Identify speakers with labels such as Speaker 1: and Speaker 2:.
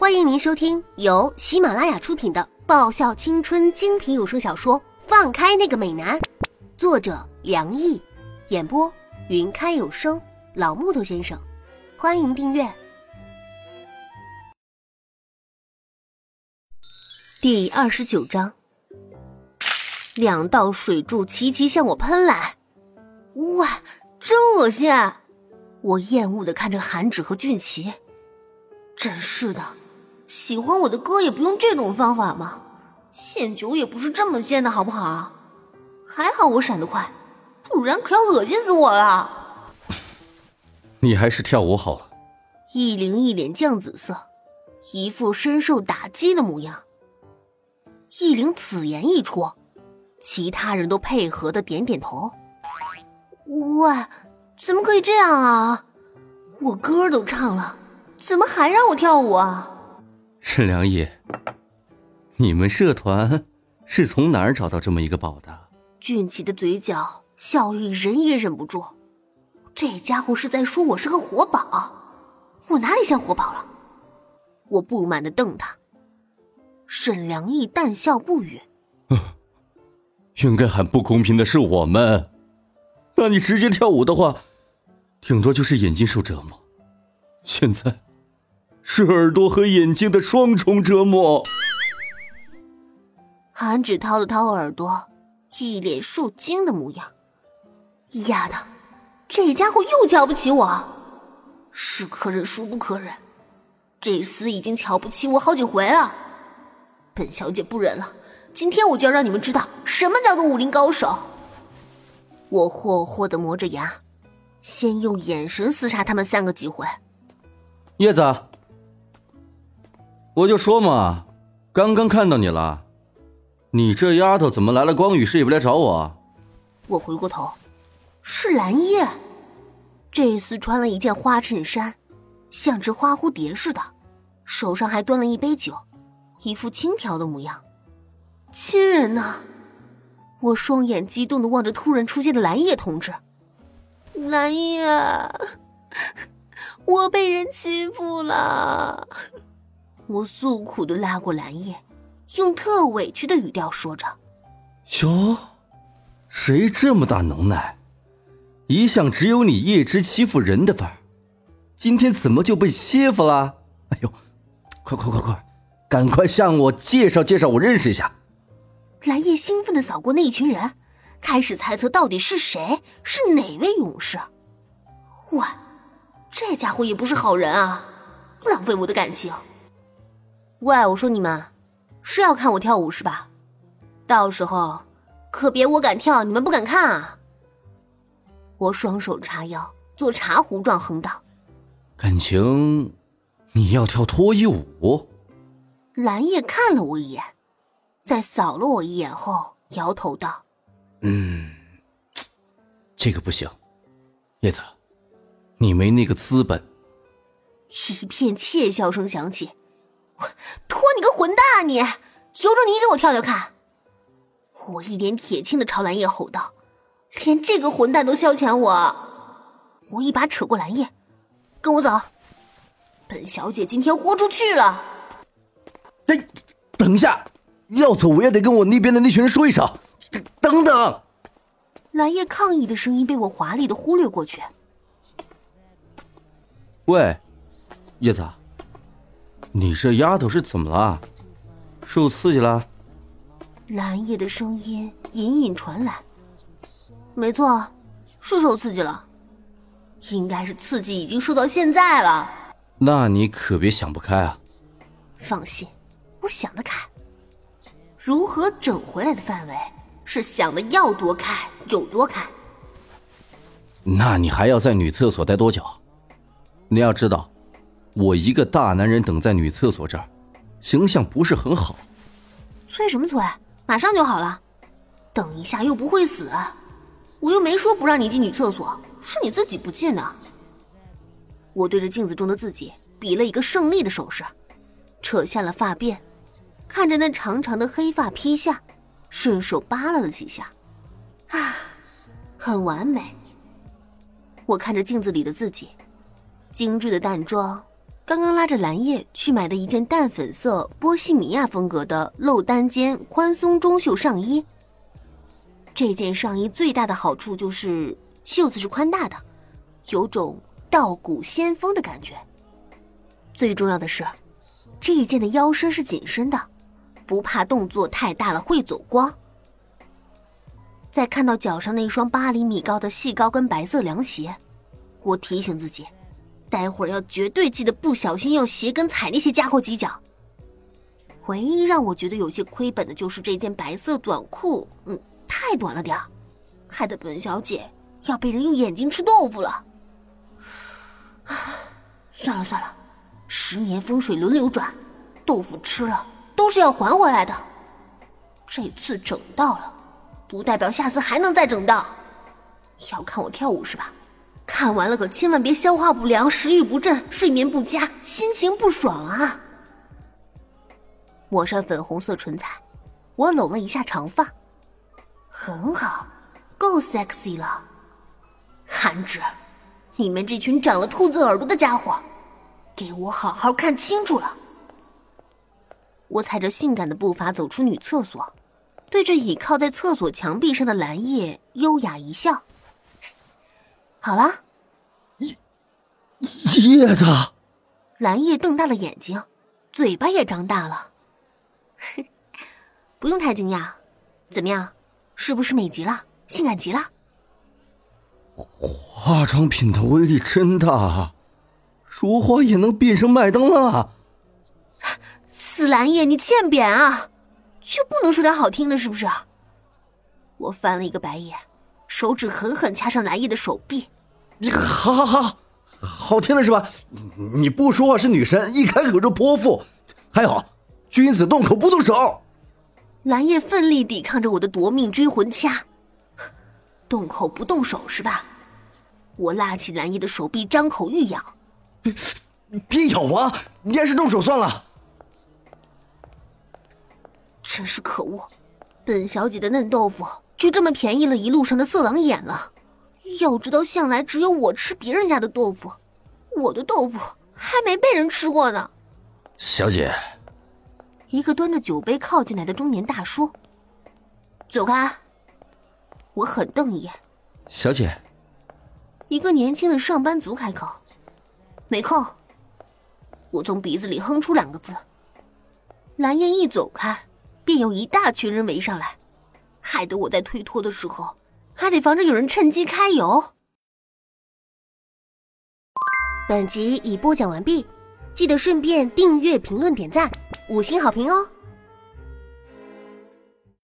Speaker 1: 欢迎您收听由喜马拉雅出品的爆笑青春精品有声小说《放开那个美男》，作者梁毅，演播云开有声老木头先生。欢迎订阅第二十九章。两道水柱齐齐向我喷来，哇，真恶心！我厌恶的看着韩芷和俊奇，真是的，喜欢我的歌也不用这种方法嘛？献酒也不是这么献的，好不好？还好我闪得快，不然可要恶心死我了。
Speaker 2: 你还是跳舞好了。
Speaker 1: 易灵一脸酱紫色，一副深受打击的模样。易灵此言一出，其他人都配合的点点头。喂。怎么可以这样啊！我歌都唱了，怎么还让我跳舞啊？
Speaker 2: 沈良义，你们社团是从哪儿找到这么一个宝的？
Speaker 1: 俊奇的嘴角笑意忍也忍不住，这家伙是在说我是个活宝，我哪里像活宝了？我不满的瞪他。沈良义淡笑不语。
Speaker 2: 应该很不公平的是我们，那你直接跳舞的话。顶多就是眼睛受折磨，现在是耳朵和眼睛的双重折磨。
Speaker 1: 韩芷掏了掏耳朵，一脸受惊的模样。丫的，这家伙又瞧不起我，是可忍孰不可忍？这厮已经瞧不起我好几回了。本小姐不忍了，今天我就要让你们知道什么叫做武林高手。我霍霍的磨着牙。先用眼神厮杀他们三个几回。
Speaker 2: 叶子，我就说嘛，刚刚看到你了，你这丫头怎么来了光宇市也不来找我？
Speaker 1: 我回过头，是蓝叶，这次穿了一件花衬衫，像只花蝴蝶似的，手上还端了一杯酒，一副轻佻的模样。亲人呢？我双眼激动的望着突然出现的蓝叶同志。蓝叶，我被人欺负了。我诉苦的拉过蓝叶，用特委屈的语调说着：“
Speaker 2: 哟，谁这么大能耐？一向只有你叶芝欺负人的份儿，今天怎么就被欺负了？哎呦，快快快快，赶快向我介绍介绍，我认识一下。”
Speaker 1: 蓝叶兴奋的扫过那一群人。开始猜测到底是谁，是哪位勇士？喂，这家伙也不是好人啊，浪费我的感情。喂，我说你们是要看我跳舞是吧？到时候可别我敢跳，你们不敢看啊！我双手叉腰，做茶壶状横道。
Speaker 2: 感情你要跳脱衣舞？
Speaker 1: 蓝叶看了我一眼，在扫了我一眼后，摇头道。
Speaker 2: 嗯，这个不行，叶子，你没那个资本。
Speaker 1: 一片窃笑声响起，托你个混蛋啊！你有种你给我跳跳看！我一脸铁青的朝蓝叶吼道：“连这个混蛋都消遣我！”我一把扯过蓝叶，跟我走，本小姐今天豁出去了。
Speaker 2: 哎，等一下，要走我也得跟我那边的那群人说一声。等等！
Speaker 1: 蓝叶抗议的声音被我华丽的忽略过去。
Speaker 2: 喂，叶子，你这丫头是怎么了？受刺激了？
Speaker 1: 蓝叶的声音隐隐传来。没错，是受刺激了，应该是刺激已经受到现在了。
Speaker 2: 那你可别想不开啊！
Speaker 1: 放心，我想得开。如何整回来的范围？是想的要多开有多开。
Speaker 2: 那你还要在女厕所待多久？你要知道，我一个大男人等在女厕所这儿，形象不是很好。
Speaker 1: 催什么催？马上就好了。等一下又不会死，我又没说不让你进女厕所，是你自己不进的。我对着镜子中的自己比了一个胜利的手势，扯下了发辫，看着那长长的黑发披下。顺手扒拉了几下，啊，很完美。我看着镜子里的自己，精致的淡妆，刚刚拉着蓝叶去买的一件淡粉色波西米亚风格的露单肩宽松中袖上衣。这件上衣最大的好处就是袖子是宽大的，有种道骨仙风的感觉。最重要的是，这一件的腰身是紧身的，不怕动作太大了会走光。在看到脚上那双八厘米高的细高跟白色凉鞋，我提醒自己。待会儿要绝对记得不小心用鞋跟踩那些家伙几脚。唯一让我觉得有些亏本的就是这件白色短裤，嗯，太短了点儿，害得本小姐要被人用眼睛吃豆腐了。算了算了，十年风水轮流转，豆腐吃了都是要还回来的。这次整到了，不代表下次还能再整到。要看我跳舞是吧？看完了可千万别消化不良、食欲不振、睡眠不佳、心情不爽啊！抹上粉红色唇彩，我拢了一下长发，很好，够 sexy 了。韩芷，你们这群长了兔子耳朵的家伙，给我好好看清楚了！我踩着性感的步伐走出女厕所，对着倚靠在厕所墙壁上的蓝叶优雅一笑。好了，
Speaker 2: 叶叶子，
Speaker 1: 蓝叶瞪大了眼睛，嘴巴也张大了。不用太惊讶，怎么样，是不是美极了，性感极了？
Speaker 2: 化妆品的威力真大，如花也能变成麦当娜。
Speaker 1: 死蓝叶，你欠扁啊！就不能说点好听的，是不是？我翻了一个白眼。手指狠狠掐上蓝叶的手臂，
Speaker 2: 你好好好，好听的是吧？你不说话是女神，一开口就泼妇。还有，君子动口不动手。
Speaker 1: 蓝叶奋力抵抗着我的夺命追魂掐，动口不动手是吧？我拉起蓝叶的手臂，张口欲咬。
Speaker 2: 别咬啊，你还是动手算了。
Speaker 1: 真是可恶，本小姐的嫩豆腐。就这么便宜了一路上的色狼眼了。要知道，向来只有我吃别人家的豆腐，我的豆腐还没被人吃过呢。
Speaker 2: 小姐，
Speaker 1: 一个端着酒杯靠进来的中年大叔，走开！我狠瞪一眼。
Speaker 2: 小姐，
Speaker 1: 一个年轻的上班族开口，没空。我从鼻子里哼出两个字。蓝燕一走开，便有一大群人围上来。害得我在推脱的时候，还得防着有人趁机揩油。本集已播讲完毕，记得顺便订阅、评论、点赞、五星好评哦！